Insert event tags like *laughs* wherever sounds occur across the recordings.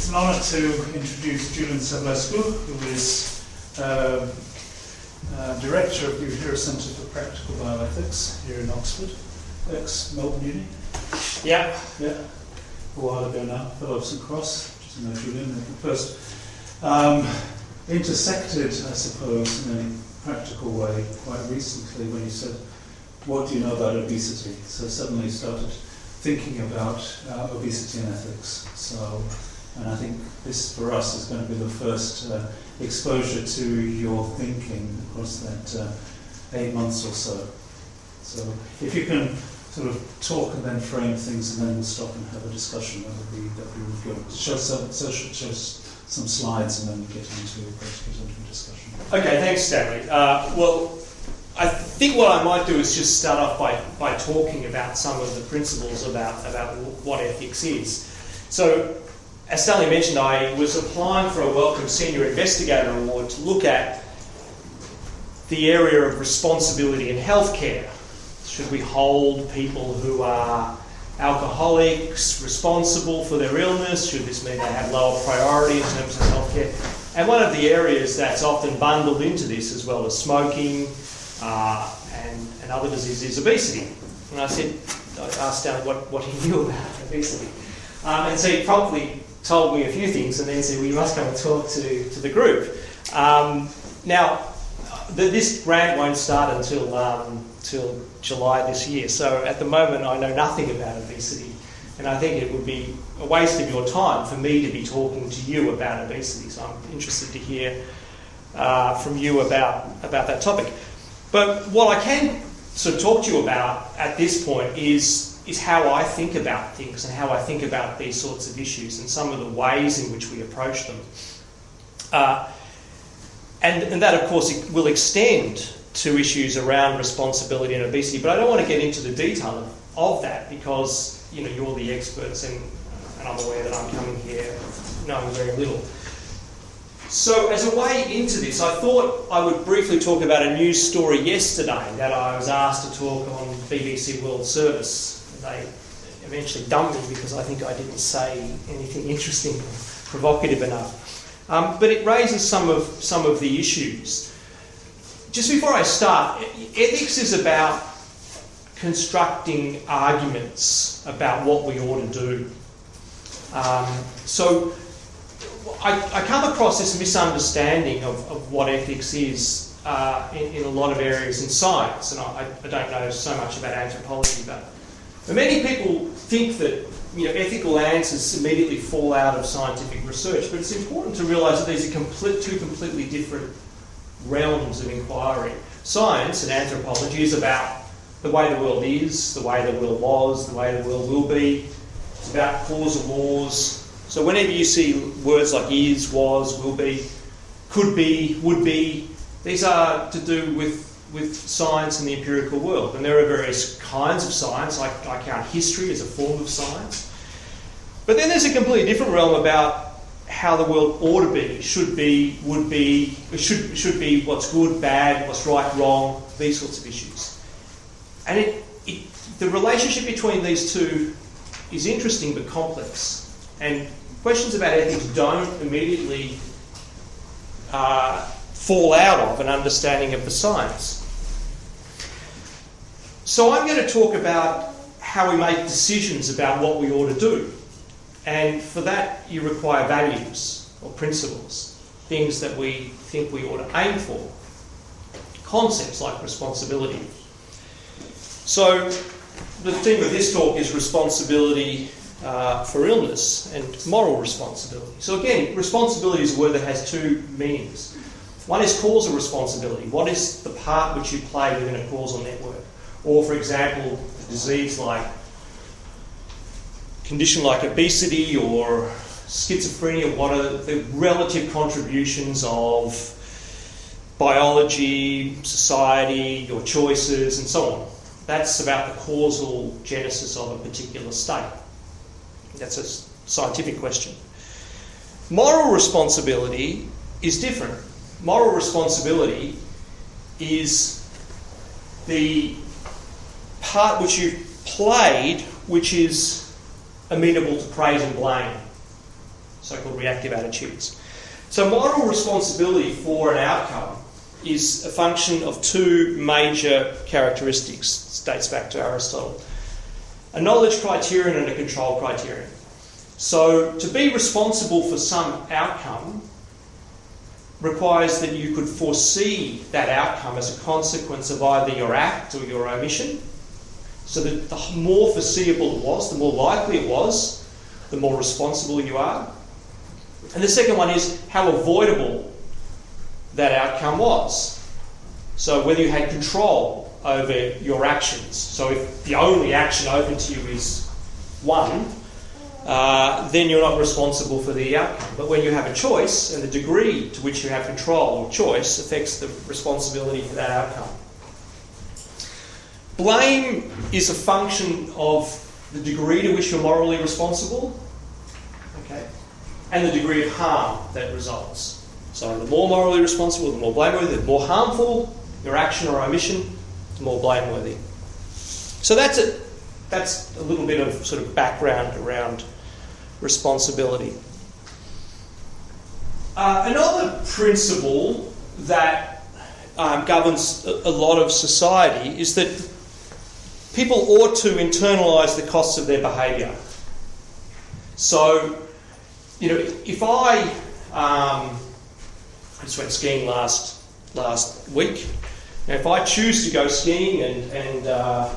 It's an honour to introduce Julian Savulescu, who is uh, uh, Director of the Uehiro Centre for Practical Bioethics here in Oxford, ex Melbourne Uni. Yeah. Yeah, a while ago now, fellow of St Cross, just to know Julian, the first um, intersected, I suppose, in a practical way quite recently when he said, What do you know about obesity? So suddenly started thinking about uh, obesity and ethics. So, and I think this for us is going to be the first uh, exposure to your thinking across that uh, eight months or so. So, if you can sort of talk and then frame things, and then we'll stop and have a discussion, that would be that would be good. Show some, so show some slides, and then we get into get into a discussion. Okay, thanks, Stanley. Uh, well, I think what I might do is just start off by, by talking about some of the principles about, about what ethics is. So, as Sally mentioned, I was applying for a Wellcome Senior Investigator Award to look at the area of responsibility in healthcare. Should we hold people who are alcoholics responsible for their illness? Should this mean they have lower priority in terms of healthcare? And one of the areas that's often bundled into this, as well as smoking, uh, and, and other diseases, is obesity. And I said, I asked Stanley what, what he knew *laughs* about obesity. Um, and so he promptly told me a few things and then said, well, you must come and talk to, to the group. Um, now, the, this grant won't start until, um, till July this year, so at the moment I know nothing about obesity. And I think it would be a waste of your time for me to be talking to you about obesity. So I'm interested to hear uh, from you about, about that topic. But what I can sort of talk to you about at this point is, is how I think about things and how I think about these sorts of issues and some of the ways in which we approach them. Uh, and, and that, of course, will extend to issues around responsibility and obesity, but I don't want to get into the detail of, of that because you know you're the experts and, and I'm aware that I'm coming here knowing very little. So, as a way into this, I thought I would briefly talk about a news story yesterday that I was asked to talk on BBC World Service. They eventually dumped me because I think I didn't say anything interesting or provocative enough. Um, but it raises some of, some of the issues. Just before I start, ethics is about constructing arguments about what we ought to do. Um, so, I, I, come across this misunderstanding of, of what ethics is uh, in, in, a lot of areas in science, and I, I, don't know so much about anthropology, but many people think that you know, ethical answers immediately fall out of scientific research, but it's important to realise that these are complete, two completely different realms of inquiry. Science and anthropology is about the way the world is, the way the world was, the way the world will be. It's about causal laws, so whenever you see words like is, was, will be, could be, would be, these are to do with, with science and the empirical world. And there are various kinds of science. I, I count history as a form of science. But then there's a completely different realm about how the world ought to be, should be, would be, should, should be what's good, bad, what's right, wrong, these sorts of issues. And it, it, the relationship between these two is interesting but complex. And questions about ethics don't immediately uh, fall out of an understanding of the science. So I'm going to talk about how we make decisions about what we ought to do. And for that, you require values or principles, things that we think we ought to aim for, concepts like responsibility. So, the theme of this talk is responsibility uh, for illness and moral responsibility. So, again, responsibility is a word that has two meanings. One is causal responsibility. What is the part which you play within a causal network? Or, for example, a disease like condition like obesity or schizophrenia, what are the relative contributions of biology, society, your choices, and so on. That's about the causal genesis of a particular state. That's a scientific question. Moral responsibility is different. Moral responsibility is the part which you've played which is amenable to praise and blame. so-called reactive attitudes. So moral responsibility for an outcome is a function of two major characteristics, dates back to Aristotle. A knowledge criterion and a control criterion. So to be responsible for some outcome requires that you could foresee that outcome as a consequence of either your act or your omission. So the more foreseeable it was, the more likely it was, the more responsible you are. And the second one is how avoidable that outcome was. So whether you had control over your actions. So if the only action open to you is one, uh, then you're not responsible for the outcome. But when you have a choice, and the degree to which you have control or choice affects the responsibility for that outcome. Blame is a function of the degree to which you're morally responsible, okay, and the degree of harm that results. So the more morally responsible, the more blameworthy, the more harmful your action or omission, the more blameworthy. So that's it. That's a little bit of sort of background around responsibility. Uh, another principle that um, governs a, a lot of society is that people ought to internalise the costs of their behaviour. So, you know, if I, um, I just went skiing last last week. Now, if I choose to go skiing and and uh,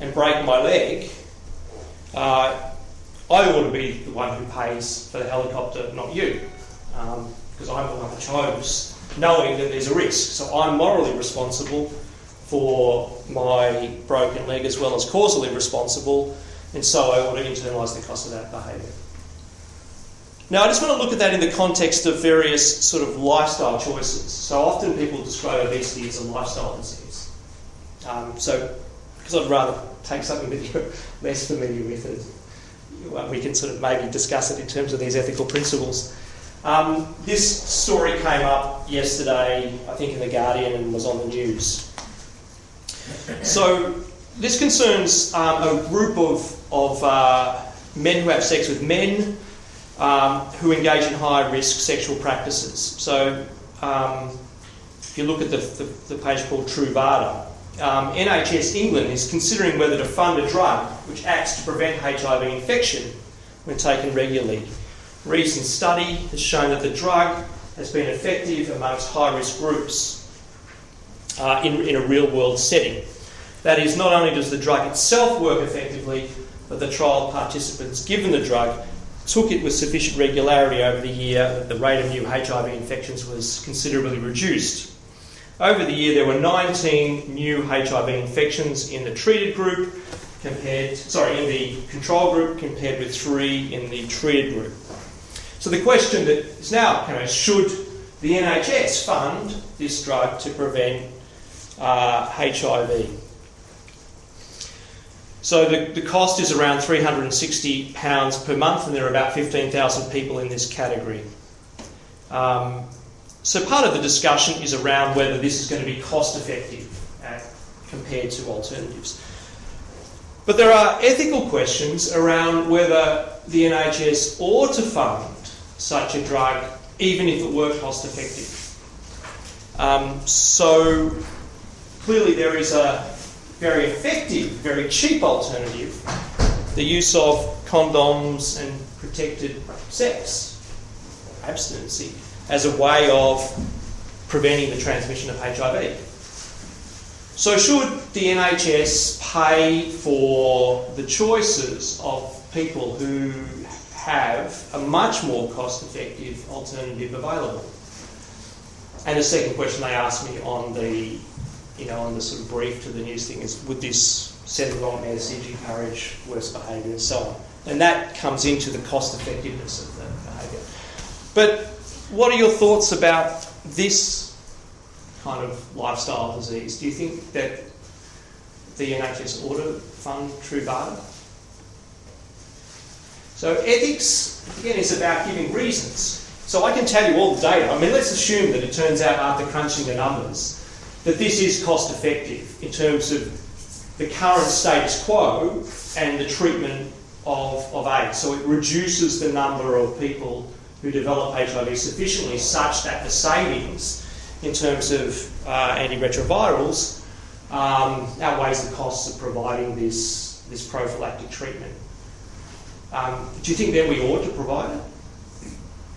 and break my leg, uh, I ought to be the one who pays for the helicopter, not you, because um, I'm the one who chose, knowing that there's a risk. So I'm morally responsible for my broken leg as well as causally responsible, and so I ought to internalise the cost of that behaviour. Now, I just want to look at that in the context of various sort of lifestyle choices. So often people describe obesity as a lifestyle disease. Um, so, because I'd rather take something that you're *laughs* less familiar with and we can sort of maybe discuss it in terms of these ethical principles. Um, this story came up yesterday, I think, in The Guardian and was on the news. So, this concerns um, a group of, of uh, men who have sex with men um, who engage in high risk sexual practices. So, um, if you look at the, the, the page called Truvada, um, NHS England is considering whether to fund a drug which acts to prevent HIV infection when taken regularly. A recent study has shown that the drug has been effective amongst high risk groups uh, in, in a real world setting. That is, not only does the drug itself work effectively, but the trial participants given the drug took it with sufficient regularity over the year that the rate of new HIV infections was considerably reduced. Over the year, there were 19 new HIV infections in the treated group compared, sorry, in the control group compared with three in the treated group. So the question that is now kind of should the NHS fund this drug to prevent uh, HIV? So the, the cost is around £360 per month, and there are about 15,000 people in this category. Um, so part of the discussion is around whether this is going to be cost effective compared to alternatives. But there are ethical questions around whether the NHS ought to fund such a drug even if it were cost effective. Um, so clearly there is a very effective, very cheap alternative the use of condoms and protected sex, abstinency as a way of preventing the transmission of HIV. So, should the NHS pay for the choices of people who have a much more cost effective alternative available? And the second question they asked me on the, you know, on the sort of brief to the news thing is, would this send the wrong message, encourage worse behaviour, and so on? And that comes into the cost effectiveness of the behaviour. But what are your thoughts about this kind of lifestyle disease? Do you think that the NHS ought to fund Truvada? So ethics, again, is about giving reasons. So I can tell you all the data. I mean, let's assume that it turns out after crunching the numbers that this is cost effective in terms of the current status quo and the treatment of, of AIDS. So it reduces the number of people who develop HIV sufficiently such that the savings in terms of uh, antiretrovirals um, outweighs the costs of providing this, this prophylactic treatment. Um, do you think that we ought to provide it?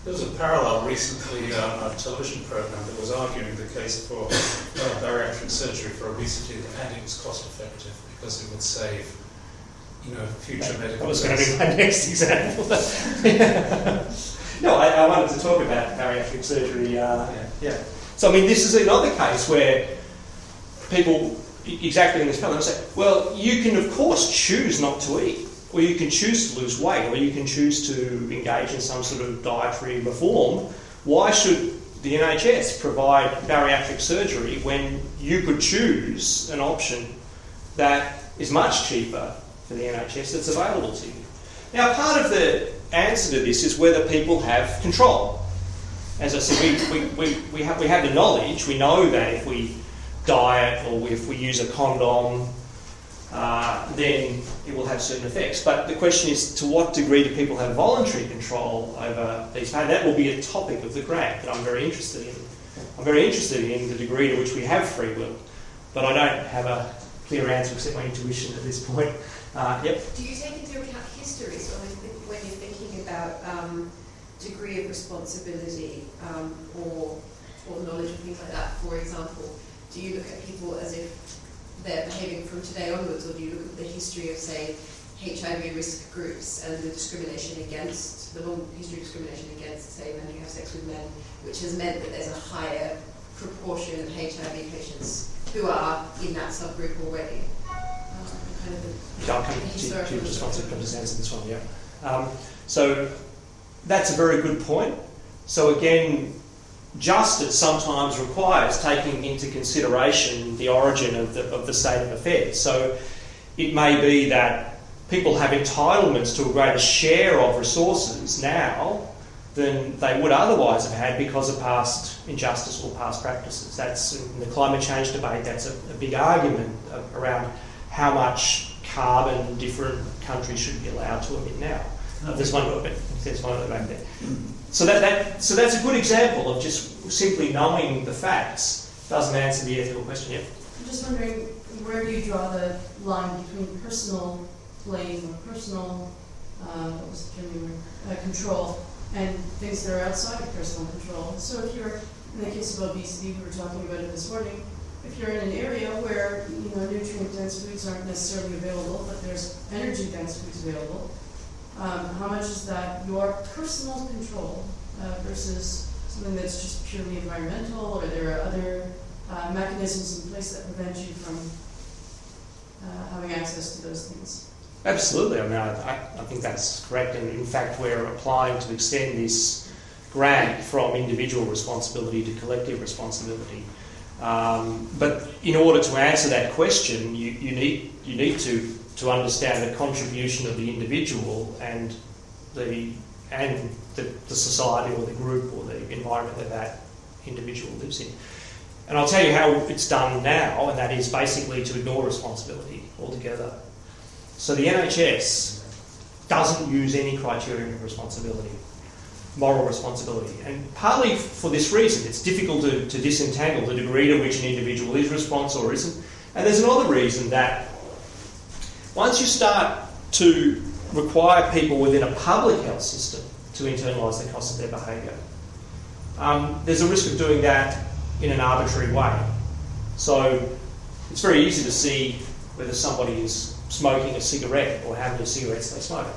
There was a parallel recently uh, on a television program that was arguing the case for uh, bariatric surgery for obesity and it was cost effective because it would save you know, future medical. That was going to be my next example. *laughs* no, I, I, wanted to talk about bariatric surgery. Uh, yeah. yeah. So, I mean, this is another case where people exactly in this panel, say, well, you can, of course, choose not to eat, or you can choose to lose weight, or you can choose to engage in some sort of dietary reform. Why should the NHS provide bariatric surgery when you could choose an option that is much cheaper for the NHS that's available to you? Now, part of the answer to this is whether people have control. As I said, we, we, we, we, have, we have the knowledge, we know that if we diet or if we use a condom, uh, then it will have certain effects. But the question is, to what degree do people have voluntary control over these pain? That will be a topic of the grant that I'm very interested in. I'm very interested in the degree to which we have free will, but I don't have a clear answer except my intuition at this point. Uh, yep. Do you take into account history so when you're thinking about um, degree of responsibility um, or, or knowledge and things like that? For example, do you look at people as if they're behaving from today onwards, or do you look at the history of, say, HIV risk groups and the discrimination against, the long history of discrimination against, say, men who have sex with men, which has meant that there's a higher proportion of HIV patients who are in that subgroup already? kind of I'll come to, to just want to answer this one, yeah. Um, so that's a very good point. So again, justice sometimes requires taking into consideration the origin of the, of the state of affairs. So it may be that people have entitlements to a greater share of resources now than they would otherwise have had because of past injustice or past practices. That's in the climate change debate, that's a, a big argument around how much carbon different countries should be allowed to emit now. There's one, there's one there. So that, that so that's a good example of just simply knowing the facts doesn't answer the ethical question yet. I'm just wondering where do you draw the line between personal blame or personal uh, what was the term uh, control and things that are outside of personal control. So if you're in the case of obesity, we were talking about it this morning. If you're in an area where you know nutrient dense foods aren't necessarily available, but there's energy dense foods available, um, how much is that your personal control uh, versus something that's just purely environmental, or there are other uh, mechanisms in place that prevent you from uh, having access to those things? Absolutely. I mean, I, I think that's correct. And in fact, we're applying to extend this grant from individual responsibility to collective responsibility. Um, but in order to answer that question, you, you, need, you need to to understand the contribution of the individual and the and the, the society or the group or the environment that that individual lives in. And I'll tell you how it's done now, and that is basically to ignore responsibility altogether. So the NHS doesn't use any criterion of responsibility, moral responsibility. And partly for this reason, it's difficult to, to disentangle the degree to which an individual is responsible or isn't. And there's another reason that once you start to require people within a public health system to internalise the cost of their behaviour, um, there's a risk of doing that in an arbitrary way. So it's very easy to see whether somebody is smoking a cigarette or how many cigarettes they smoke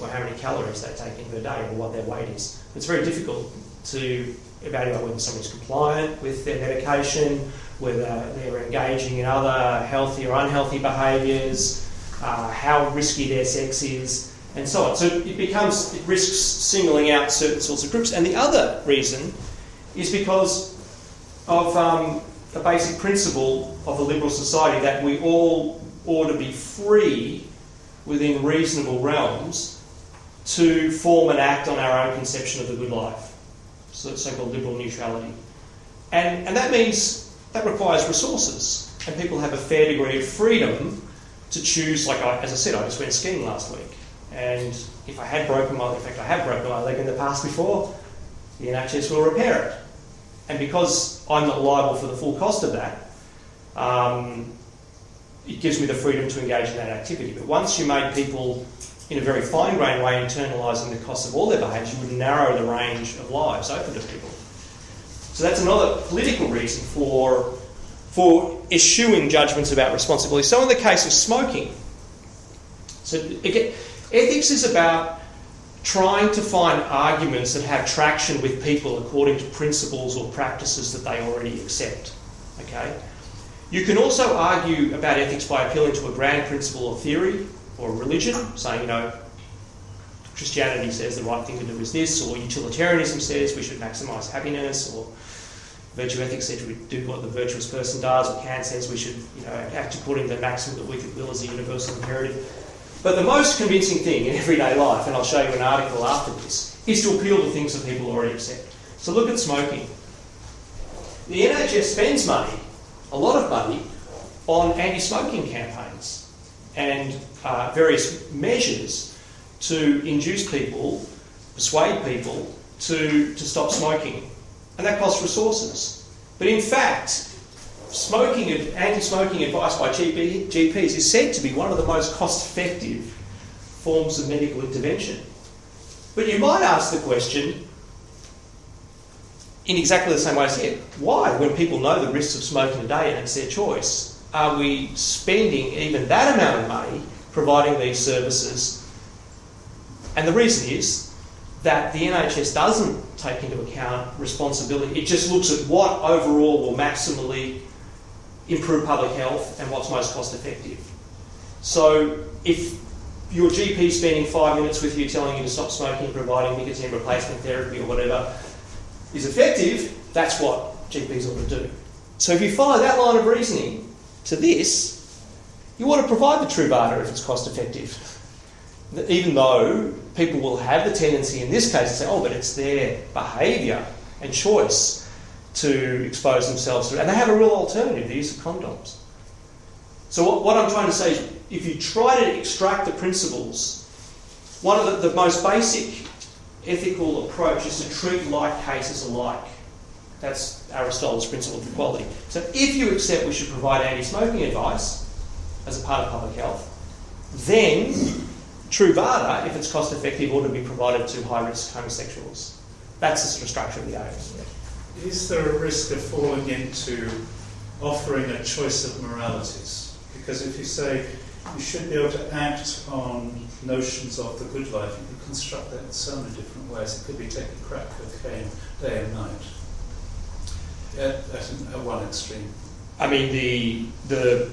or how many calories they take in per day or what their weight is. It's very difficult to evaluate whether someone's compliant with their medication, whether they're engaging in other healthy or unhealthy behaviours, uh, how risky their sex is, and so on. So it becomes, it risks singling out certain sorts of groups. And the other reason is because of um, a basic principle of a liberal society that we all ought to be free within reasonable realms to form and act on our own conception of the good life, so, so-called liberal neutrality. And, and that means that requires resources, and people have a fair degree of freedom to choose, like I, as I said, I just went skiing last week. And if I had broken my, in fact, I have broken my leg in the past before, the NHS will repair it. And because I'm not liable for the full cost of that, um, it gives me the freedom to engage in that activity. But once you made people, in a very fine grained way, internalising the cost of all their behaviours, you would narrow the range of lives open to people. So that's another political reason for, for issuing judgments about responsibility. So in the case of smoking, so again, ethics is about trying to find arguments that have traction with people according to principles or practices that they already accept. Okay? You can also argue about ethics by appealing to a grand principle or theory or religion, saying, you know, Christianity says the right thing to do is this, or utilitarianism says we should maximise happiness, or virtue ethics says we do what the virtuous person does, or Kant says we should, you know, act according to the maxim that we could will as a universal imperative. But the most convincing thing in everyday life, and I'll show you an article after this, is to appeal to things that people already accept. So look at smoking. The NHS spends money, a lot of money, on anti smoking campaigns and uh, various measures to induce people, persuade people to, to stop smoking. And that costs resources. But in fact, smoking and anti-smoking advice by GP, GPs is said to be one of the most cost-effective forms of medical intervention. But you might ask the question, in exactly the same way as here, why, when people know the risks of smoking today and it's their choice, are we spending even that amount of money providing these services? And the reason is that the NHS doesn't take into account responsibility. It just looks at what overall will maximally improve public health and what's most cost effective. So if your GP spending five minutes with you telling you to stop smoking, providing nicotine replacement therapy or whatever is effective, that's what GPs ought to do. So if you follow that line of reasoning to this, you ought to provide the Truvada if it's cost effective. Even though people will have the tendency in this case to say, oh, but it's their behaviour and choice to expose themselves to, it. and they have a real alternative, the use of condoms. So what, what I'm trying to say is, if you try to extract the principles, one of the, the most basic ethical approach is to treat like cases alike. That's Aristotle's principle of equality. So if you accept we should provide anti-smoking advice as a part of public health, then Truvada, if it's cost effective, ought to be provided to high risk homosexuals. That's the sort of structure of the aim. Is there a risk of falling into offering a choice of moralities? Because if you say you should be able to act on notions of the good life, you can construct that in so many different ways. It could be taking crack cocaine day and night. At, at, at one extreme. I mean, the, the,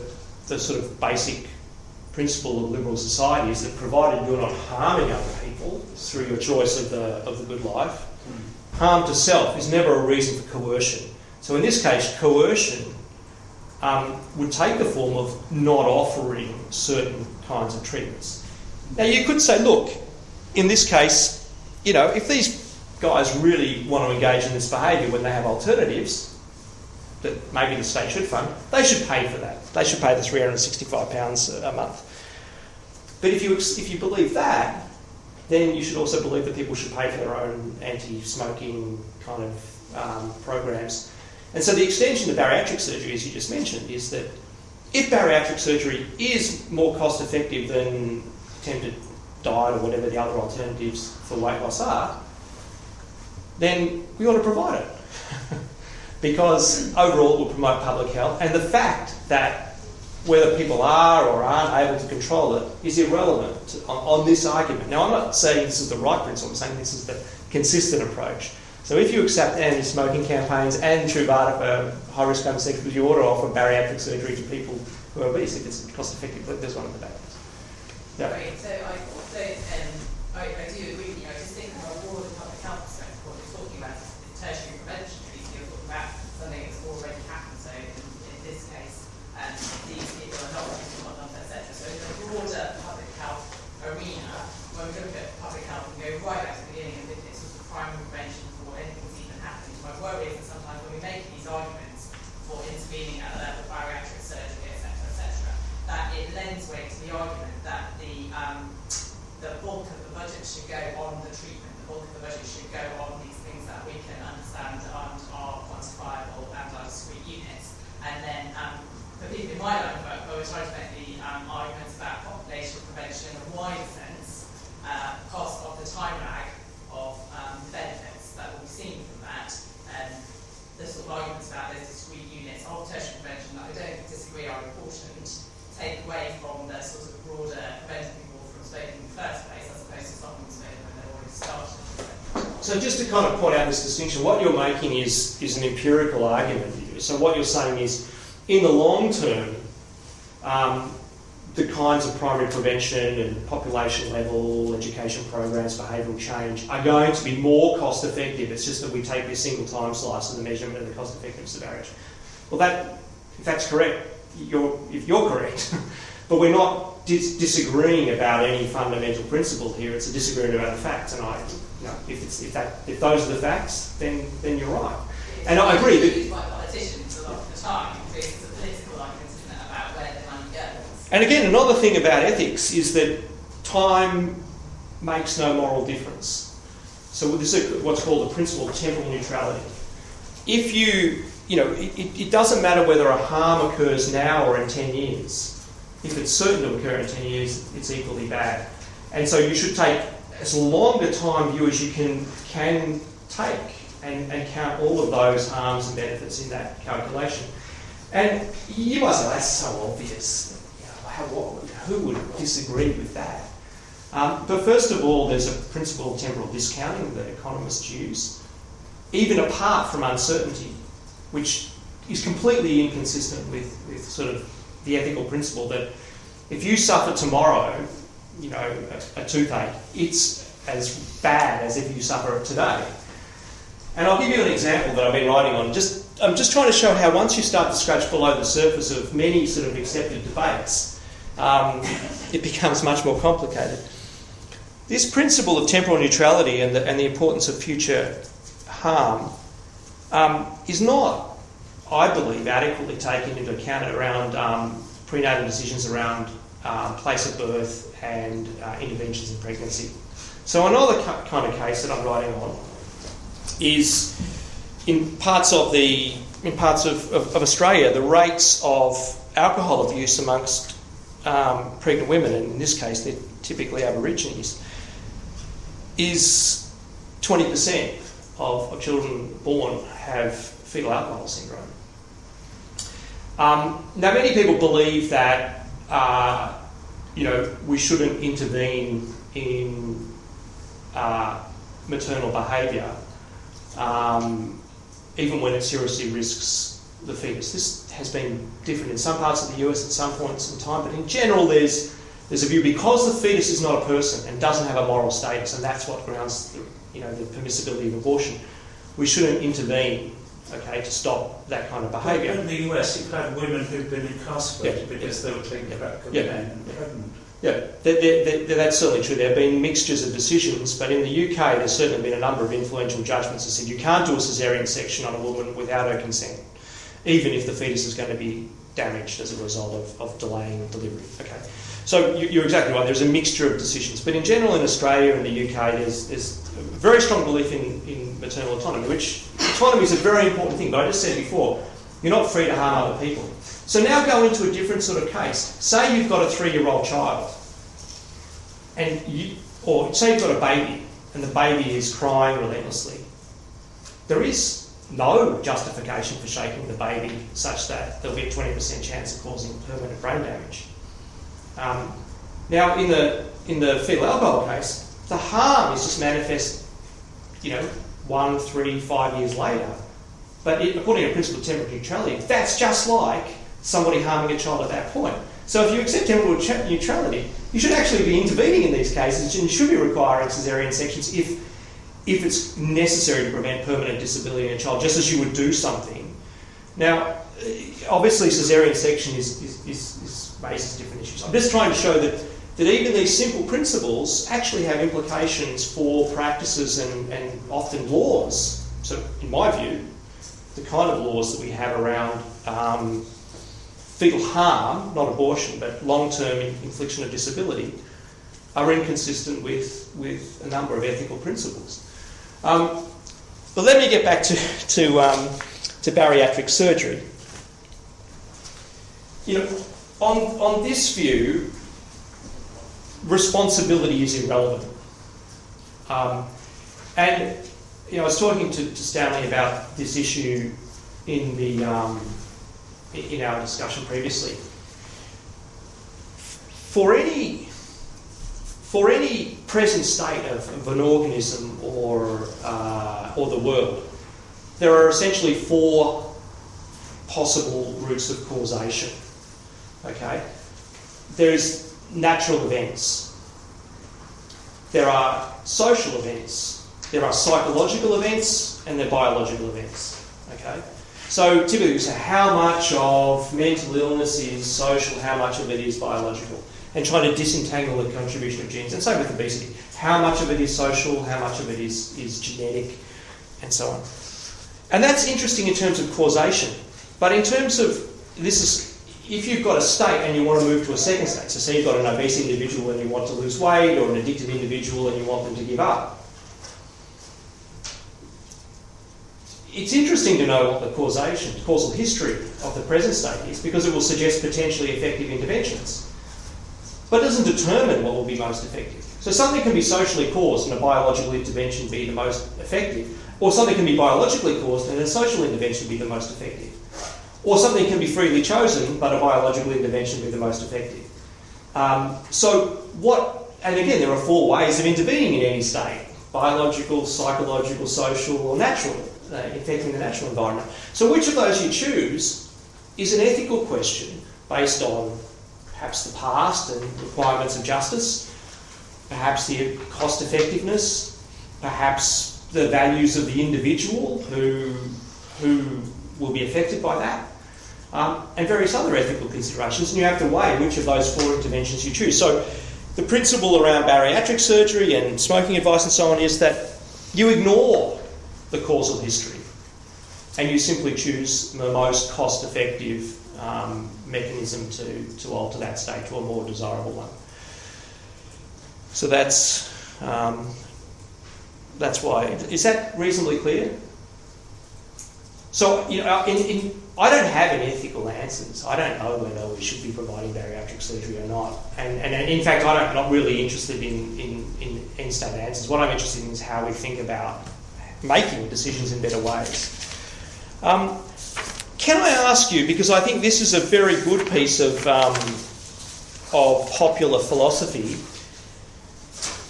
the sort of basic principle of liberal society is that provided you're not harming other people through your choice of the, of the good life, harm to self is never a reason for coercion. So in this case, coercion um, would take the form of not offering certain kinds of treatments. Now you could say, look, in this case, you know, if these guys really want to engage in this behaviour when they have alternatives that maybe the state should fund, they should pay for that. They should pay the £365 a month. But if you, if you believe that, then you should also believe that people should pay for their own anti-smoking kind of um, programs. And so the extension of bariatric surgery, as you just mentioned, is that if bariatric surgery is more cost effective than attempted diet or whatever the other alternatives for weight loss are, then we ought to provide it. *laughs* because overall it will promote public health. And the fact that whether people are or aren't able to control it is irrelevant on, on, this argument. Now, I'm not saying this is the right principle, I'm saying this is the consistent approach. So, if you accept anti smoking campaigns and Truvada for high risk homosexuals, you ought to offer bariatric surgery to people who are obese if it's cost effective. But there's one of the benefits. Yeah. So I, so, um, I, I do agree with you. I just think from a broader public health perspective, what you're talking about is tertiary prevention treaty. You're talking about something that's already happened. So, in, in this case, um, these people are not using condoms, etc. So in the broader public health arena, when we look at public health and go right back to the beginning of it's sort of primary prevention before anything's even happening. My worry is that sometimes when we make these arguments for intervening at the level of bariatric surgery, etc., etc., that it lends weight to the argument that the um, And then um, for people in my line of work, I was trying to make the um, arguments about population prevention in a wider sense, uh, because of the time lag of um, the benefits that will be seen from that. And the sort of arguments about those discrete units of tertiary prevention that I don't disagree are important, take away from the sort of broader preventing people from smoking in the first place, as opposed to stopping smoking when they've already started. So just to kind of point out this distinction, what you're making is, an empirical argument. So what you're saying is, in the long term, um, the kinds of primary prevention and population level education programs, behavioural change are going to be more cost effective. It's just that we take this single time slice of the measurement of the cost effectiveness of barriers. Well, that, if that's correct, you're, if you're correct, *laughs* but we're not dis- disagreeing about any fundamental principle here. It's a disagreement about the facts, and I, if, if, that, if those are the facts, then, then you're right. And I agree that- by politicians a lot of the time, because it's political argument, isn't about where the money goes. And again, another thing about ethics is that time makes no moral difference. So this is what's called the principle of temporal neutrality. If you, you know, it, it doesn't matter whether a harm occurs now or in 10 years. If it's certain to occur in 10 years, it's equally bad. And so you should take as long a time view as you can, can take and, and count all of those harms and benefits in that calculation. And you might say, that's so obvious. You know, how, what, who would disagree with that? Um, but first of all, there's a principle of temporal discounting that economists use, even apart from uncertainty, which is completely inconsistent with, with sort of the ethical principle that if you suffer tomorrow, you know, a, a toothache, it's as bad as if you suffer it today. And I'll give you an example that I've been writing on. Just, I'm just trying to show how once you start to scratch below the surface of many sort of accepted debates, um, *laughs* it becomes much more complicated. This principle of temporal neutrality and the, and the importance of future harm um, is not, I believe, adequately taken into account around um, prenatal decisions around um, place of birth and uh, interventions in pregnancy. So another kind of case that I'm writing on is in parts of the in parts of, of, of Australia, the rates of alcohol abuse amongst um, pregnant women, and in this case they're typically Aborigines, is 20% of, of children born have fetal alcohol syndrome. Um, now, many people believe that uh, you know we shouldn't intervene in uh, maternal behaviour um, even when it seriously risks the fetus. This has been different in some parts of the US at some points in time, but in general, there's there's a view because the fetus is not a person and doesn't have a moral status, and that's what grounds the, you know the permissibility of abortion. We shouldn't intervene, okay, to stop that kind of behaviour. In the US, you've had women who've been incarcerated Yeah, because they were taking yeah, crack yeah. pregnant. Yeah, that- that- that- that's certainly true. There have been mixtures of decisions, but in the UK, there's certainly been a number of influential judgments that said you can't do a caesarean section on a woman without her consent, even if the fetus is going to be damaged as a result of, of delaying delivery. Okay, so you, you're exactly right. There's a mixture of decisions, but in general, in Australia and the UK, there's, there's a very strong belief in, in maternal autonomy, which autonomy is a very important thing. But I just said before, you're not free to harm other people. So now go into a different sort of case. Say you've got a three-year-old child, and you, or say you've got a baby, and the baby is crying relentlessly. There is no justification for shaking the baby such that there'll be a 20% chance of causing permanent brain damage. Um, now, in the in the fetal alcohol case, the harm is just manifest, you know, one, three, five years later. But it, according to principle of temporal neutrality, that's just like somebody harming a child at that point. So if you accept temporal neutra- neutrality, you should actually be intervening in these cases and you should be requiring caesarean sections if, if it's necessary to prevent permanent disability in a child, just as you would do something. Now, obviously, caesarean section is, is, is, is raises different issues. I'm just trying to show that, that even these simple principles actually have implications for practices and, and often laws. So, in my view, the kind of laws that we have around um, fetal harm, not abortion, but long-term infliction of disability, are inconsistent with, with a number of ethical principles. Um, but let me get back to, to, um, to bariatric surgery. you know, on, on this view, responsibility is irrelevant. Um, and you know, I was talking to, to Stanley about this issue in the um, in our discussion previously. For any for any present state of, of an organism or uh, or the world, there are essentially four possible routes of causation. Okay, there's natural events. There are social events. There are psychological events, and there are biological events. Okay. So typically, we say how much of mental illness is social, how much of it is biological, and trying to disentangle the contribution of genes. And same with obesity. How much of it is social, how much of it is, is genetic, and so on. And that's interesting in terms of causation. But in terms of this is if you've got a state and you want to move to a second state, so say you've got an obese individual and you want to lose weight, or an addicted individual and you want them to give up, it's interesting to know what the causation, causal history of the present state is because it will suggest potentially effective interventions. But it doesn't determine what will be most effective. So something can be socially caused and a biological intervention be the most effective, or something can be biologically caused and a social intervention be the most effective. Or something can be freely chosen, but a biological intervention be the most effective. Um, so what, and again, there are four ways of intervening in any state biological, psychological, social, or natural uh, affecting the natural environment. So, which of those you choose is an ethical question based on perhaps the past and requirements of justice, perhaps the cost effectiveness, perhaps the values of the individual who, who will be affected by that. Um, and various other ethical considerations, and you have to weigh which of those four interventions you choose. So, the principle around bariatric surgery and smoking advice and so on is that you ignore the causal history. And you simply choose the most cost effective um, mechanism to, to alter that state to a more desirable one. So that's, um, that's why. Is that reasonably clear? So, you know, in, in, I don't have any ethical answers. I don't know whether we should be providing bariatric surgery or not. And, and in fact, I'm not really interested in, in, in end state answers. What I'm interested in is how we think about making decisions in better ways. Um, can I ask you, because I think this is a very good piece of, um, of popular philosophy,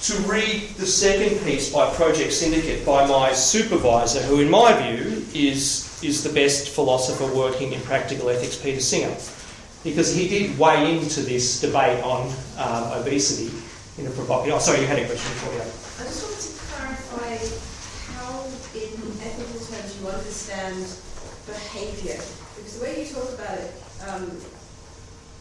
to read the second piece by Project Syndicate by my supervisor, who, in my view, is, is the best philosopher working in practical ethics, Peter Singer, because he did weigh into this debate on um, obesity in a provocative. Oh, sorry, you had a question for you. I just wanted to clarify how, in ethical terms, you understand behaviour. Because the way you talk about it, um,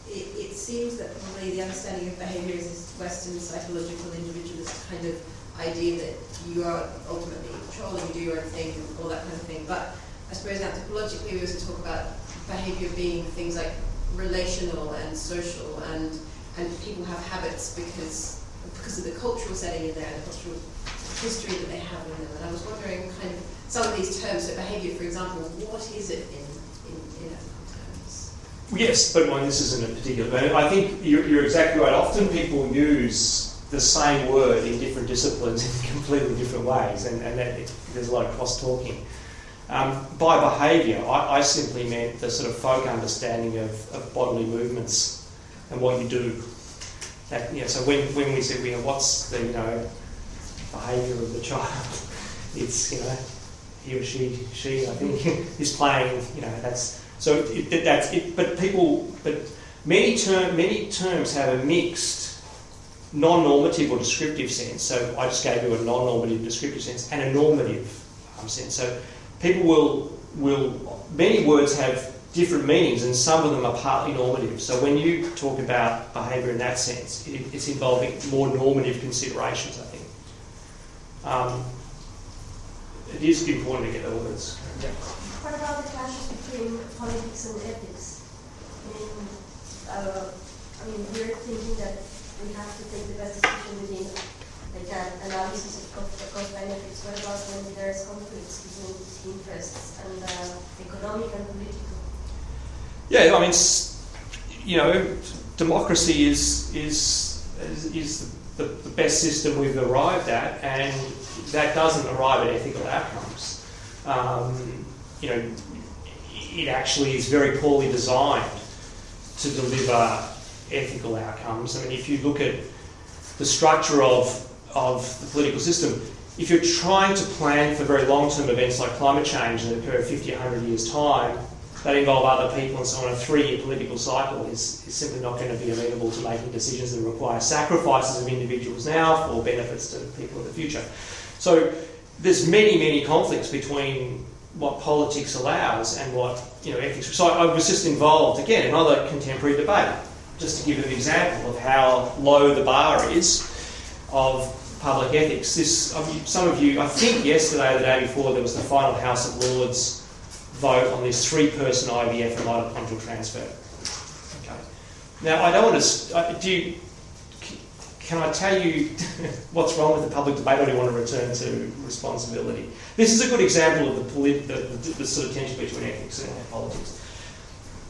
it, it, seems that probably the understanding of behaviour is this Western psychological individualist kind of idea that you are ultimately in control and you do your own thing and all that kind of thing. But I suppose anthropologically we also talk about behaviour being things like relational and social and and people have habits because because of the cultural setting in there, the cultural history that they have in them. And I was wondering kind of some of these terms, so behaviour, for example, what is it in, in, in terms? Yes, but this isn't a particular. I think you're, you're exactly right. Often people use the same word in different disciplines *laughs* in completely different ways, and, and that, it, there's a lot of cross talking. Um, by behaviour, I, I, simply meant the sort of folk understanding of, of bodily movements and what you do. That, you know, so when, when we say, you know, what's the you know behaviour of the child, *laughs* it's you know he or she, she I think, *laughs* is playing. You know, that's so. It, that's it. But people, but many term, many terms have a mixed non-normative or descriptive sense. So I just gave you a non-normative descriptive sense and a normative um, sense. So people will will many words have different meanings, and some of them are partly normative. So when you talk about behaviour in that sense, it, it's involving more normative considerations, I think. Um, it is important to get the words. Yeah. What about the clashes between politics and ethics? I mean, uh, I mean, we're thinking that we have to take the best decision within like an analysis of cost benefits. What about when there's conflicts between interests and uh, economic and political? Yeah, I mean, you know, democracy is is is, is the, the best system we've arrived at, and that doesn't arrive at ethical outcomes. Um, you know, it actually is very poorly designed to deliver ethical outcomes. I mean, if you look at the structure of, of the political system, if you're trying to plan for very long term events like climate change that occur 50, 100 years' time, that involve other people and so on, a three year political cycle is, is simply not going to be amenable to making decisions that require sacrifices of individuals now for benefits to people in the future. So there's many, many conflicts between what politics allows and what you know ethics. So I, I was just involved again in another contemporary debate, just to give an example of how low the bar is of public ethics. This, um, some of you, I think yesterday or the day before, there was the final House of Lords vote on this three-person IVF and mitochondrial transfer. Okay. Now, I don't want to. Do you, can I tell you *laughs* what's wrong with the public debate, or do you want to return to responsibility? This is a good example of the, polit- the, the, the sort of tension between ethics and politics.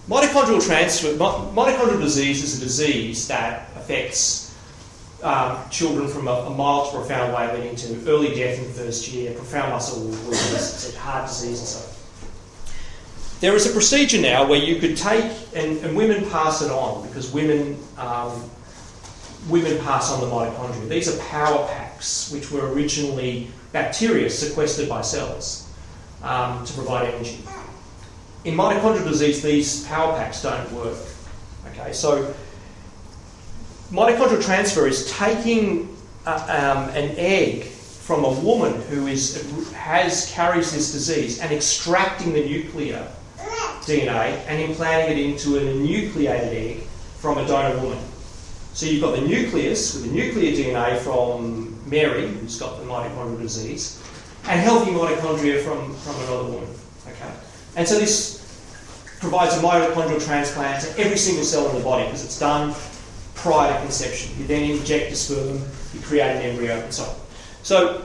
Mitochondrial transfer, mitochondrial disease is a disease that affects um, children from a, a, mild to profound way, leading to early death in the first year, profound muscle weakness, heart disease, and so. There is a procedure now where you could take, and, and women pass it on because women, um, women pass on the mitochondria. These are power packs, which were originally bacteria sequestered by cells um, to provide energy. In mitochondrial disease, these power packs don't work. Okay, so mitochondrial transfer is taking um, an egg from a woman who is, has, carries this disease and extracting the nuclear DNA and implanting it into an enucleated egg from a donor woman. So you've got the nucleus with the nuclear DNA from Mary, who's got the mitochondrial disease, and healthy mitochondria from, from another woman. Okay? And so this provides a mitochondrial transplant to every single cell in the body because it's done prior to conception. You then inject a sperm, you create an embryo, and so on. So,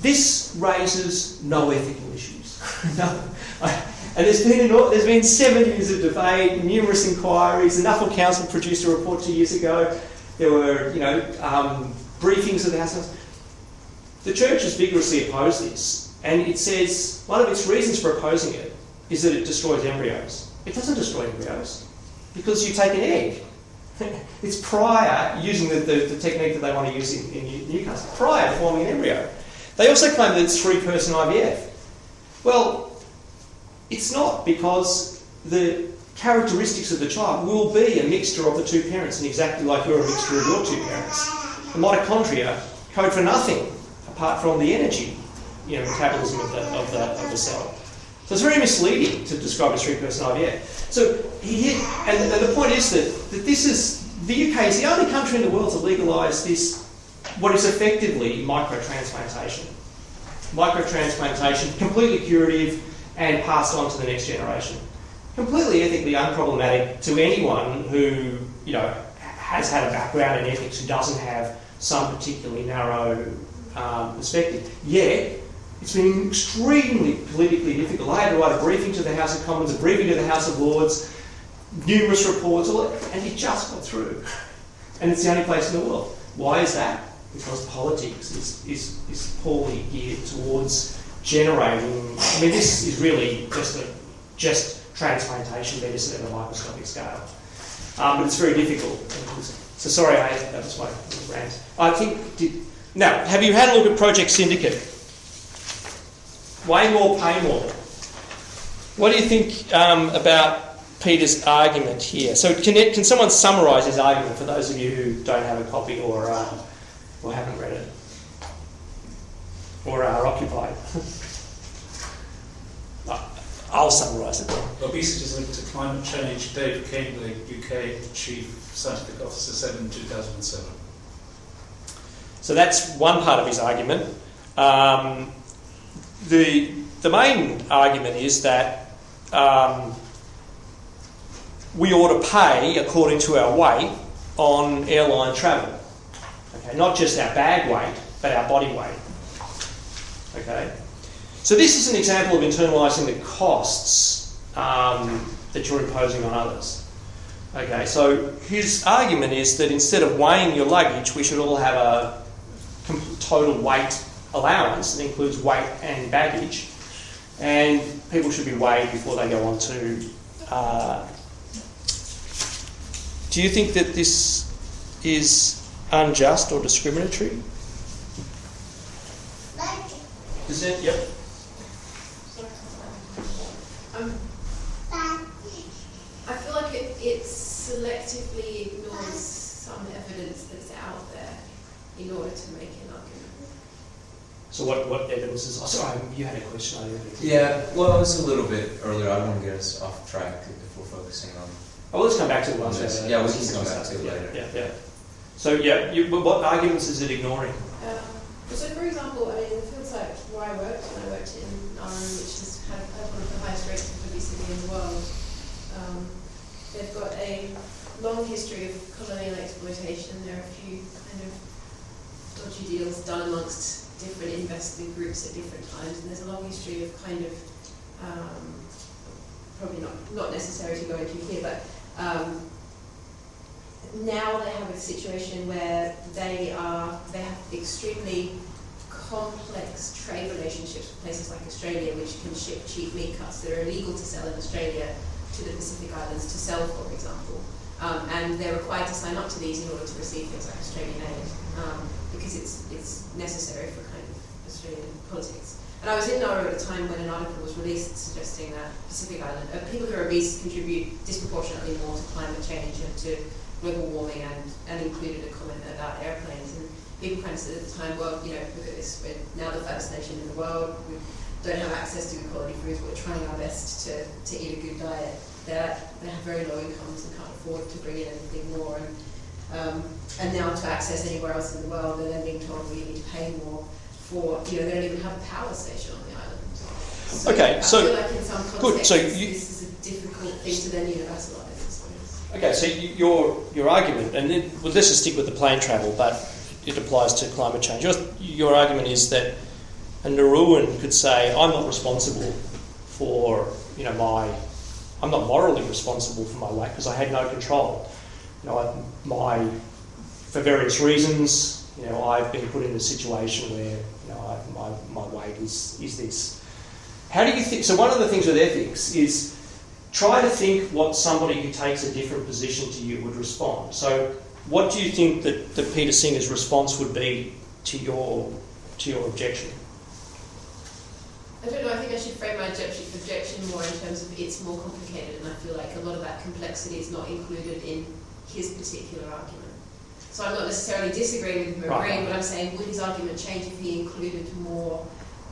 this raises no ethical issues. *laughs* no, and there's been, there's been seven years of debate, numerous inquiries. The Nuffield Council produced a report two years ago. There were, you know, um, briefings of the House. The Church has vigorously opposed this, and it says one of its reasons for opposing it is that it destroys embryos. It doesn't destroy embryos because you take an egg *laughs* it's prior, using the, the, the, technique that they want to use in, in Newcastle, prior to forming an embryo. They also claim that it's three person IVF. Well, it's not because the characteristics of the child will be a mixture of the two parents, and exactly like you're a mixture of your two parents. The mitochondria code for nothing apart from the energy, you know, metabolism of the, of the, of the cell. So it's very misleading to describe a three-person IVF. So he, and, and the point is that, that this is the UK is the only country in the world to legalise this, what is effectively microtransplantation. Microtransplantation, completely curative and passed on to the next generation. Completely ethically unproblematic to anyone who, you know, has had a background in ethics who doesn't have some particularly narrow um, perspective. Yet, it's been extremely politically difficult. I had to write a briefing to the House of Commons, a briefing to the House of Lords, numerous reports, all. and it just got through. And it's the only place in the world. Why is that? Because politics is, is, is poorly geared towards generating. I mean, this is really just a just transplantation medicine at a microscopic scale. Um, but it's very difficult. So sorry, I, that was my rant. I think. Did, now, have you had a look at Project Syndicate? Weigh more, pay more. What do you think um, about Peter's argument here? So, can, it, can someone summarise his argument for those of you who don't have a copy or, uh, or haven't read it? Or are occupied? *laughs* I'll summarise it. Obesity is linked to climate change. David Cambly, UK Chief Scientific Officer, said in 2007. So that's one part of his argument. Um, the, the main argument is that um, we ought to pay according to our weight on airline travel. Okay, not just our bag weight, but our body weight. Okay, so this is an example of internalising the costs um, that you're imposing on others. Okay, so his argument is that instead of weighing your luggage, we should all have a total weight allowance that includes weight and baggage, and people should be weighed before they go on to. Uh, do you think that this is unjust or discriminatory? Is it? Yep. Um, I feel like it, it selectively ignores some evidence that's out there in order to make an argument. So what, what evidence is? Oh, sorry, you had a question. I Yeah, well, it was a little bit earlier. I don't want to get us off track if we're focusing on. Oh, let's come back to it once. we have a- Yeah, we can come back to it Yeah, later. Yeah, yeah. So yeah, you, but what arguments is it ignoring? Um, so, for example, I mean, the fields like where I worked, and I worked in Nauru, which has had one of the highest rates of obesity in the world, um, they've got a long history of colonial exploitation. There are a few kind of dodgy deals done amongst different investment groups at different times, and there's a long history of kind of um, probably not not necessary to go into here, but um, now they have a situation where they are they have extremely complex trade relationships with places like Australia, which can ship cheap meat cuts that are illegal to sell in Australia to the Pacific Islands to sell, for example. Um, and they're required to sign up to these in order to receive things like Australian aid, um, because it's it's necessary for kind of Australian politics. And I was in Nauru at a time when an article was released suggesting that Pacific Island uh, people who are obese contribute disproportionately more to climate change and to global warming, and, and included a comment about airplanes. And people kind of said at the time, well, you know, look at this, we're now the fattest nation in the world, we don't have access to good quality foods, we're trying our best to, to eat a good diet. They're, they have very low incomes and can't afford to bring in anything more. And, um, and now to access anywhere else in the world, they're then being told we need to pay more for, you know, they don't even have a power station on the island. So Okay, I so- feel like in some good, so you- this is a difficult thing to then universalise. Okay, so your your argument, and it, well, let's just stick with the plane travel, but it applies to climate change. Your, your argument is that a Nauruan could say, "I'm not responsible for you know my, I'm not morally responsible for my weight because I had no control. You know, I, my for various reasons, you know, I've been put in a situation where you know I, my my weight is is this." How do you think? So one of the things with ethics is try to think what somebody who takes a different position to you would respond. So, what do you think that, that Peter Singer's response would be to your to your objection? I don't know, I think I should frame my objection, more in terms of it's more complicated, and I feel like a lot of that complexity is not included in his particular argument. So I'm not necessarily disagreeing with him or Right. but I'm saying would his argument change if he included more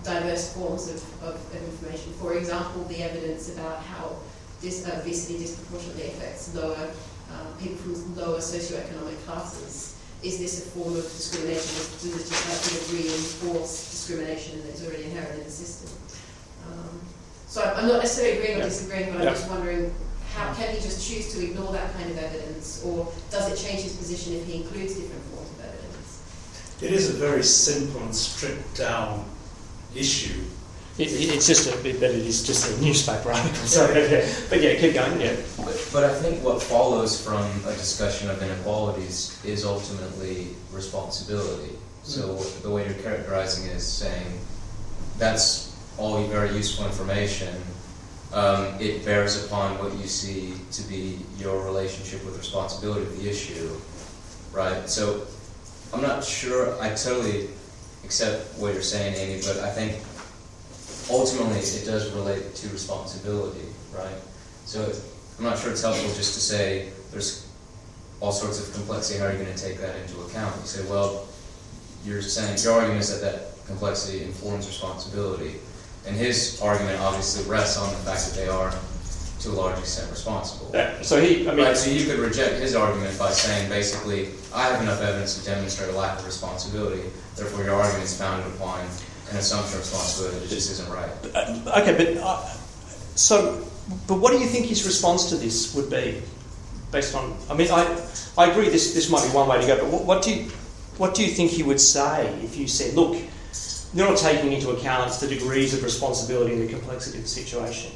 diverse forms of, of, of information? For example, the evidence about how this uh, obesity disproportionately affects lower um, people from lower socioeconomic classes. Is this a form of discrimination? Does it just like sort of reinforce discrimination that is already inherent in the system? Um, so I'm I'm not necessarily agreeing or Yeah. disagreeing, but I'm Yeah. just wondering how can he just choose to ignore that kind of evidence, or does it change his position if he includes different forms of evidence? It is a very simple and stripped down issue. It, it- it's just a bit, but it is just a newspaper article. So, yeah. But yeah, keep going. Yeah. But, but I think what follows from a discussion of inequalities is ultimately responsibility. So the way you're characterizing it is saying that's all very useful information. Um, it bears upon what you see to be your relationship with responsibility of the issue, right? So I'm not sure. I totally accept what you're saying, Amy, but I think ultimately it does relate to responsibility, right? So I'm not sure it's helpful just to say there's all sorts of complexity. How are you going to take that into account? You say, well, you're saying your argument is that that complexity informs responsibility, and his argument obviously rests on the fact that they are to a large extent responsible. That- so he, I mean, Right, so you could reject his argument by saying basically, I have enough evidence to demonstrate a lack of responsibility, therefore your argument is founded upon an assumption of responsibility that just isn't right. Uh, okay, but uh, so, but what do you think his response to this would be, based on? I mean, I, I agree. This this might be one way to go. But what, what do you what do you think he would say if you said, look, you're not taking into account the degrees of responsibility and the complexity of the situation?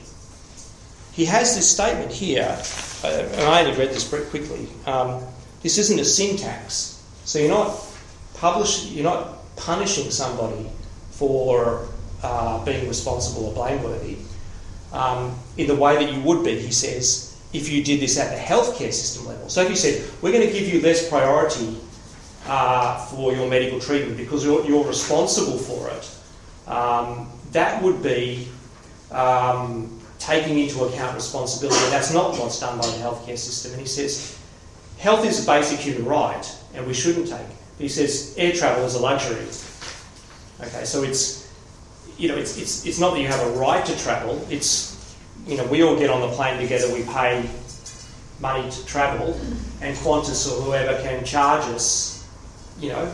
he has this statement here, uh, and I only read this very quickly. Um, this isn't a sin tax, so you're not publish, you're not punishing somebody for uh, being responsible or blameworthy um, in the way that you would be. He says if you did this at the healthcare system level. So if you said we're going to give you less priority uh, for your medical treatment because you're, you're responsible for it, um, that would be um, taking into account responsibility, that's not what's done by the healthcare system. And he says, health is a basic human right, and we shouldn't take. He says air travel is a luxury. Okay, so it's you know it's, it's it's not that you have a right to travel. It's you know we all get on the plane together, we pay money to travel, and Qantas or whoever can charge us, you know,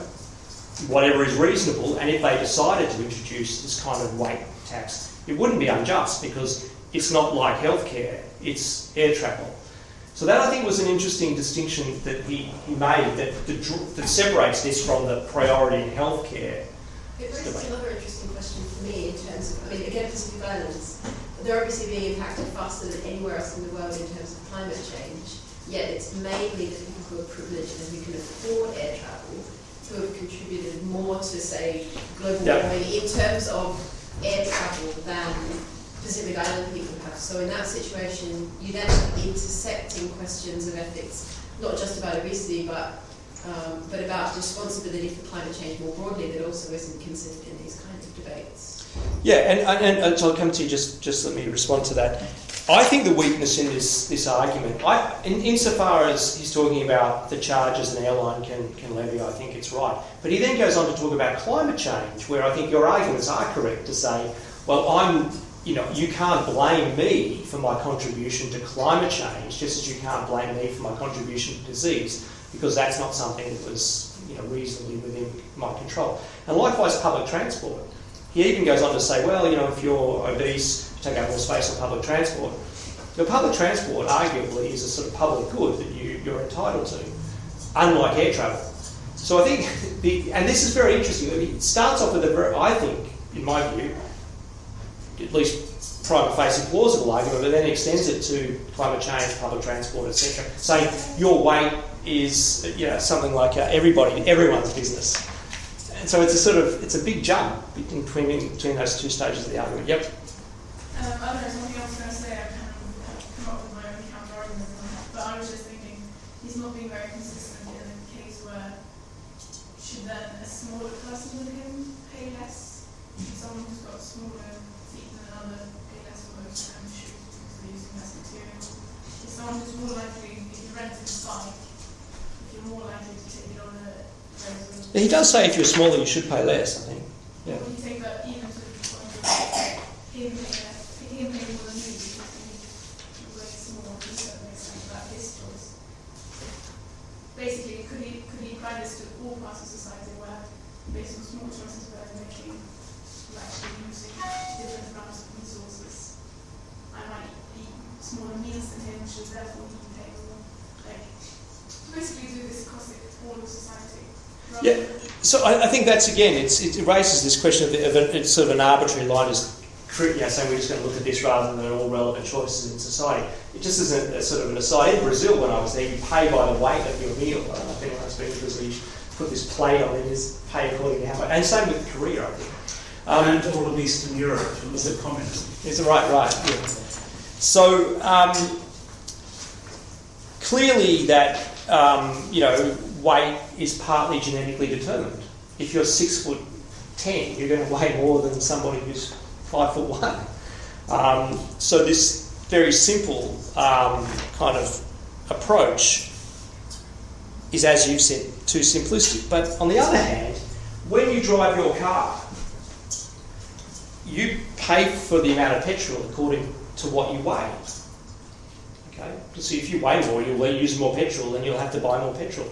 whatever is reasonable. And if they decided to introduce this kind of weight tax, it wouldn't be unjust because it's not like healthcare, it's air travel. So that I think was an interesting distinction that he, he made that, that, that separates this from the priority in healthcare. It raises another interesting question for me in terms of, I mean, again, Pacific Islands, they're obviously being impacted faster than anywhere else in the world in terms of climate change, yet it's mainly the people who are privileged and who can afford air travel who have contributed more to, say, global Yep. warming in terms of air travel than Pacific Island people have. So in that situation, you then have intersecting questions of ethics, not just about obesity, but um, but about responsibility for climate change more broadly that also isn't considered in these kinds of debates. Yeah, and, and, and so I'll come to you, just, just let me respond to that. I think the weakness in this, this argument, I, in, insofar as he's talking about the charges an airline can, can levy, I think it's right. But he then goes on to talk about climate change, where I think your arguments are correct to say, well, I'm, you know, you can't blame me for my contribution to climate change, just as you can't blame me for my contribution to disease, because that's not something that was, you know, reasonably within my control. And likewise, public transport. He even goes on to say, well, you know, if you're obese, you take up more space on public transport. But public transport, arguably, is a sort of public good that you, you're entitled to, unlike air travel. So I think, *laughs* the, and this is very interesting. It starts off with a very, I think, in my view, at least prima facie plausible argument, but then extends it to climate change, public transport, etc. Saying your weight is, you know, something like uh, everybody, everyone's business. And so it's a sort of, it's a big jump between, between those two stages of the argument. Yep. Um, I don't know, something was going to say, I've kind of come up with my own counter argument but I was just thinking, he's not being very consistent in a case where should then a smaller person than him pay less? Someone who's got smaller feet than another pay less for those of shoes because they're using less material? Is someone who's more likely, if you rent bike, if you're more likely to take on He does say if you're smaller, you should pay less, I think. Yeah. Basically, could could to all parts of society where based on small choices making, actually using different of resources. I might eat smaller meals than him, should therefore he pay more. Like basically do this across the whole of society. Yeah. So I, I think that's again, it's, it raises this question of, the, of a, it's sort of an arbitrary line, as cri- you know, saying we're just going to look at this rather than all relevant choices in society. It just isn't a sort of an aside. In Brazil, when I was there, you pay by the weight of your meal. I don't know if anyone's to Brazil. You put this plate on and you just pay according to how much. And same with Korea, I think. Um, and all of Eastern Europe, it was a communism. Is it right? Right. Yeah. So um, clearly, that um, you know, weight is partly genetically determined. If you're six foot ten, you're going to weigh more than somebody who's five foot one. Um, so this very simple um, kind of approach is, as you've said, too simplistic. But on the other hand, when you drive your car, you pay for the amount of petrol according to what you weigh. Okay, so if you weigh more, you'll use more petrol, and you'll have to buy more petrol.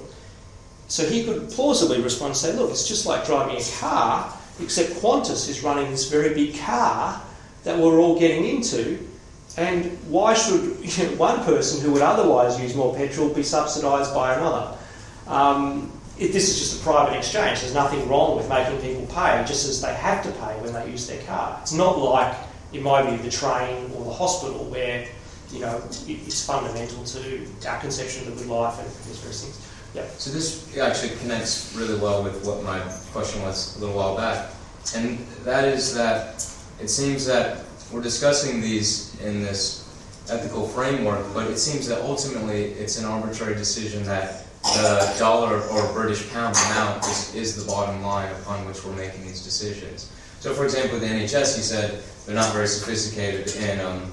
So he could plausibly respond and say, "Look, it's just like driving a car, except Qantas is running this very big car that we're all getting into, and why should *laughs* you know, one person who would otherwise use more petrol be subsidised by another?" Um, this is just a private exchange. There's nothing wrong with making people pay, just as they have to pay when they use their car. It's not like, in my view, the train or the hospital where you know, it, it's fundamental to our conception of the good life and these various things. Yeah. So this actually connects really well with what my question was a little while back, and that is that it seems that we're discussing these in this ethical framework, but it seems that ultimately it's an arbitrary decision that the dollar or British pound amount is, is the bottom line upon which we're making these decisions. So, for example, the NHS, you said they're not very sophisticated in um,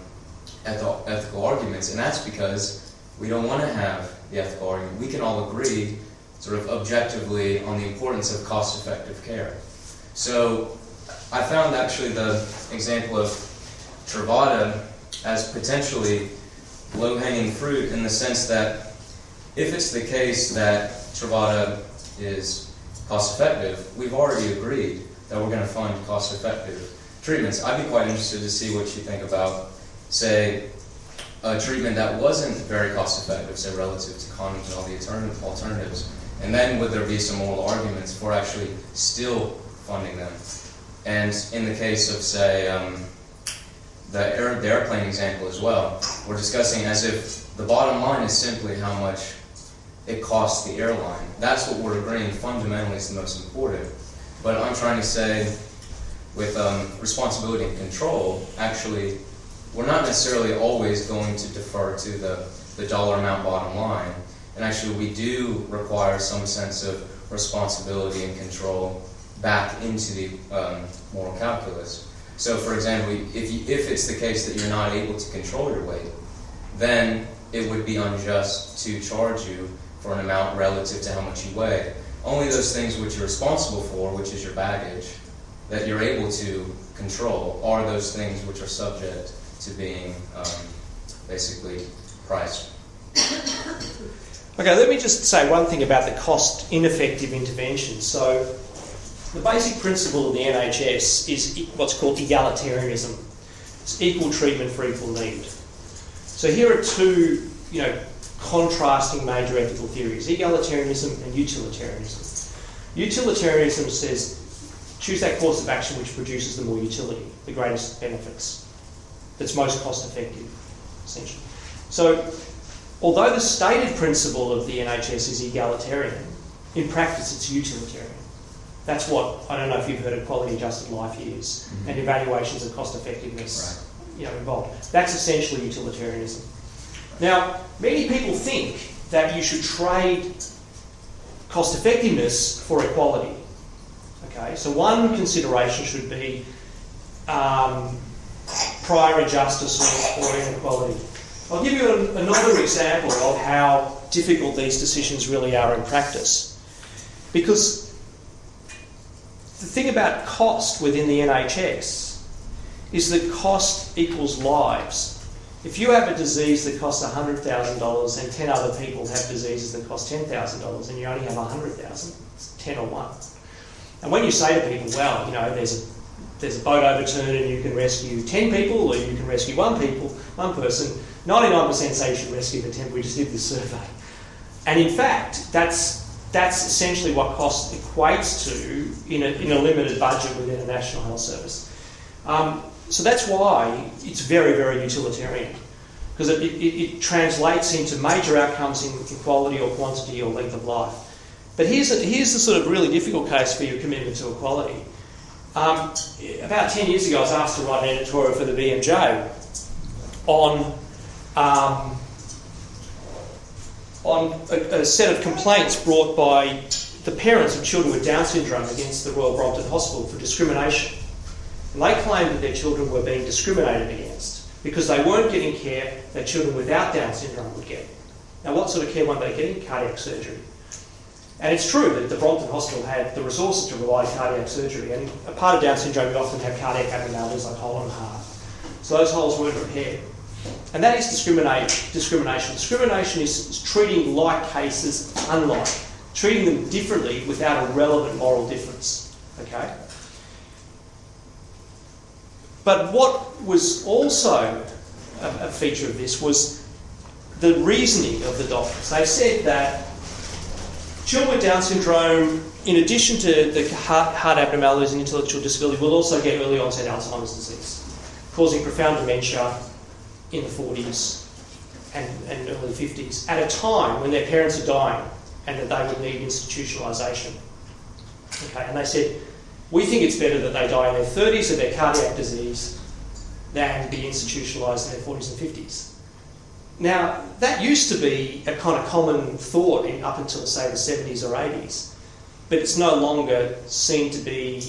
ethical, arguments, and that's because we don't want to have the ethical argument. We can all agree, sort of objectively, on the importance of cost effective care. So, I found actually the example of Truvada as potentially low hanging fruit in the sense that if it's the case that Truvada is cost effective, we've already agreed that we're going to fund cost effective treatments. I'd be quite interested to see what you think about, say, a treatment that wasn't very cost effective, say, relative to condoms and all the alternatives. And then would there be some moral arguments for actually still funding them? And in the case of, say, um, the, air, the airplane example as well, we're discussing as if the bottom line is simply how much it costs the airline. That's what we're agreeing fundamentally is the most important. But I'm trying to say, with um, responsibility and control, actually, we're not necessarily always going to defer to the, the dollar amount bottom line. And actually, we do require some sense of responsibility and control back into the um, moral calculus. So, for example, if, you, if it's the case that you're not able to control your weight, then it would be unjust to charge you for an amount relative to how much you weigh. Only those things which you're responsible for, which is your baggage, that you're able to control, are those things which are subject to being um, basically priced. Okay, let me just say one thing about the cost ineffective intervention. So, the basic principle of the NHS is what's called egalitarianism. It's equal treatment for equal need. So here are two, you know, contrasting major ethical theories egalitarianism and utilitarianism. Utilitarianism says choose that course of action which produces the more utility, the greatest benefits, that's most cost effective, essentially. So, although the stated principle of the NHS is egalitarian, in practice it's utilitarian. That's what I don't know if you've heard of quality adjusted life years mm-hmm. and evaluations of cost effectiveness right. you know, involved. That's essentially utilitarianism. Now, many people think that you should trade cost effectiveness for equality. Okay, so one consideration should be um, prior injustice or, inequality. I'll give you an, another example of how difficult these decisions really are in practice. Because the thing about cost within the NHS is that cost equals lives. If you have a disease that costs $100,000 and 10 other people have diseases that cost $10,000 and you only have 100,000, it's 10 or 1. And when you say to people, well, you know, there's a, there's a boat overturned and you can rescue 10 people or you can rescue one people, one person, 99% say you should rescue the 10. We just did this survey. And in fact, that's, that's essentially what cost equates to in a, in a limited budget within a national health service. Um, so that's why it's very, very utilitarian, because it, it, it, translates into major outcomes in, in quality or quantity or length of life. But here's, a, here's the sort of really difficult case for your commitment to equality. Um, about 10 years ago, I was asked to write an editorial for the BMJ on, um, on a, a set of complaints brought by the parents of children with Down syndrome against the Royal Brompton Hospital for discrimination. And they claimed that their children were being discriminated against because they weren't getting care that children without Down syndrome would get. Now, what sort of care weren't they getting? Cardiac surgery. And it's true that the Brompton Hospital had the resources to provide cardiac surgery, and a part of Down syndrome, you often have cardiac abnormalities like hole in the heart. So those holes weren't repaired. And that is discrimination. Discrimination. Discrimination is, is treating like cases unlike, treating them differently without a relevant moral difference. Okay? But what was also a, a feature of this was the reasoning of the doctors. They said that children with Down syndrome, in addition to the heart, heart abnormalities and intellectual disability, will also get early onset Alzheimer's disease, causing profound dementia in the 40s and, and early 50s at a time when their parents are dying and that they would need institutionalisation. Okay, and they said, we think it's better that they die in their 30s of their cardiac disease than be institutionalised in their 40s and 50s. Now, that used to be a kind of common thought in, up until, say, the 70s or 80s, but it's no longer seen to be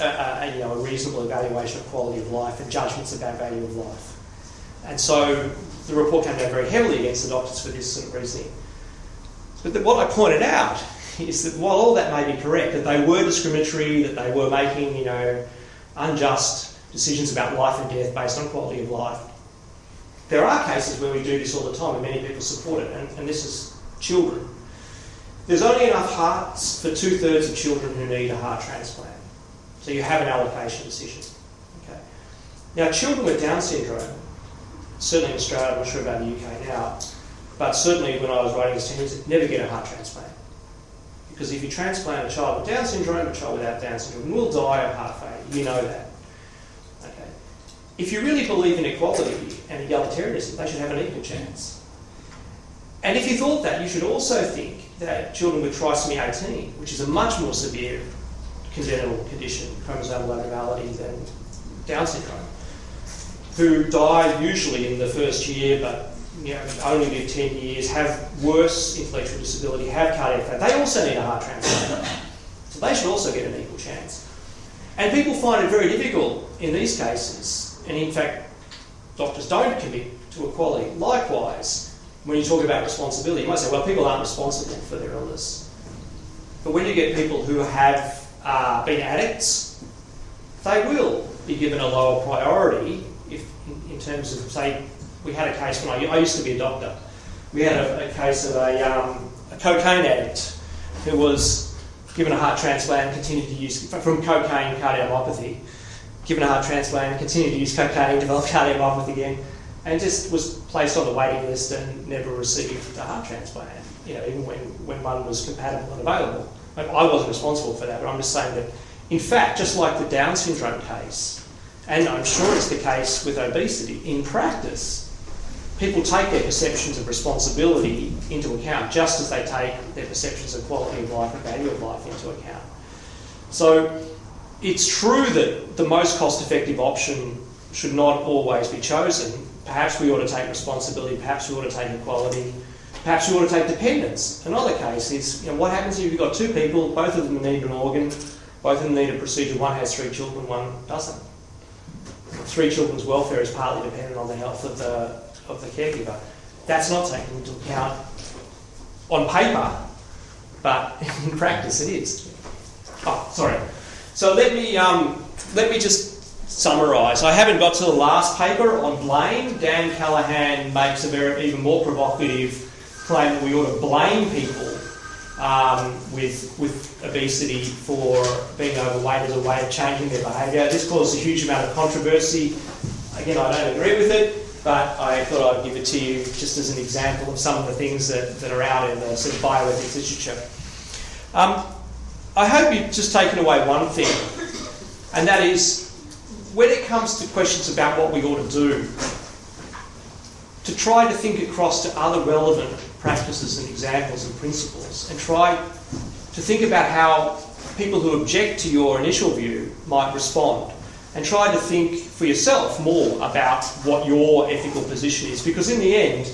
a, a, you know, a reasonable evaluation of quality of life and judgments about value of life. And so the report came down very heavily against the doctors for this sort of reasoning. But the, what I pointed out is that while all that may be correct, that they were discriminatory, that they were making, you know, unjust decisions about life and death based on quality of life, there are cases where we do this all the time and many people support it, and, and this is children. There's only enough hearts for two thirds of children who need a heart transplant. So you have an allocation decision. Okay. Now, children with Down syndrome, certainly in Australia, I'm not sure about the UK now, but certainly when I was writing this team, never get a heart transplant. Because if you transplant a child with Down syndrome, a child without Down syndrome will die of heart failure. You know that. If you really believe in equality and egalitarianism, they should have an equal chance. And if you thought that, you should also think that children with trisomy 18, which is a much more severe congenital condition, chromosomal abnormality, than Down syndrome, who die usually in the first year but you know, only live 10 years, have worse intellectual disability, have cardiac failure, they also need a heart transplant. So they should also get an equal chance. And people find it very difficult in these cases, and in fact, doctors don't commit to equality. Likewise, when you talk about responsibility, you might say, well, people aren't responsible for their illness. But when you get people who have uh, been addicts, they will be given a lower priority if, in, in terms of, say, we had a case when I, I used to be a doctor. We had a, a case of a, um, a cocaine addict who was given a heart transplant, and continued to use from cocaine cardiomyopathy, given a heart transplant, continued to use cocaine, developed cardiomyopathy again, and just was placed on the waiting list and never received a heart transplant. You know, even when, when one was compatible and available. I wasn't responsible for that, but I'm just saying that, in fact, just like the Down syndrome case, and I'm sure it's the case with obesity, in practice, people take their perceptions of responsibility into account just as they take their perceptions of quality of life and value of life into account. So it's true that the most cost effective option should not always be chosen. Perhaps we ought to take responsibility, perhaps we ought to take equality, perhaps we ought to take dependence. Another case is you know, what happens if you've got two people, both of them need an organ, both of them need a procedure, one has three children, one doesn't. Three children's welfare is partly dependent on the health of the of the caregiver. That's not taken into account on paper, but *laughs* in practice it is. Oh, sorry. So let me um, let me just summarise. I haven't got to the last paper on blame. Dan Callahan makes a very even more provocative claim that we ought to blame people um, with with obesity for being overweight as a way of changing their behaviour. This caused a huge amount of controversy. Again, I don't agree with it but I thought I'd give it to you just as an example of some of the things that, that are out in the sort of bioethics literature. Um, I hope you've just taken away one thing, and that is when it comes to questions about what we ought to do, to try to think across to other relevant practices and examples and principles, and try to think about how people who object to your initial view might respond and try to think for yourself more about what your ethical position is because in the end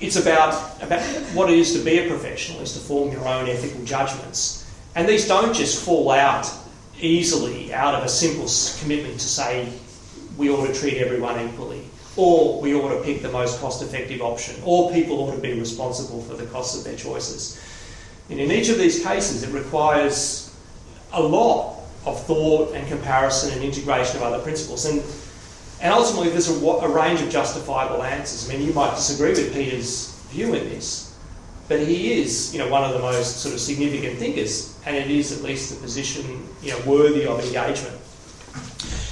it's about, about what it is to be a professional is to form your own ethical judgments and these don't just fall out easily out of a simple commitment to say we ought to treat everyone equally or we ought to pick the most cost effective option or people ought to be responsible for the costs of their choices and in each of these cases it requires a lot of thought and comparison and integration of other principles. And, and ultimately, there's a, a range of justifiable answers. I mean, you might disagree with Peter's view in this, but he is, you know, one of the most sort of significant thinkers, and it is at least a position, you know, worthy of engagement.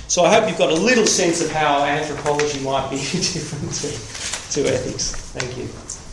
So I hope you've got a little sense of how anthropology might be *laughs* different to, to ethics. Thank you.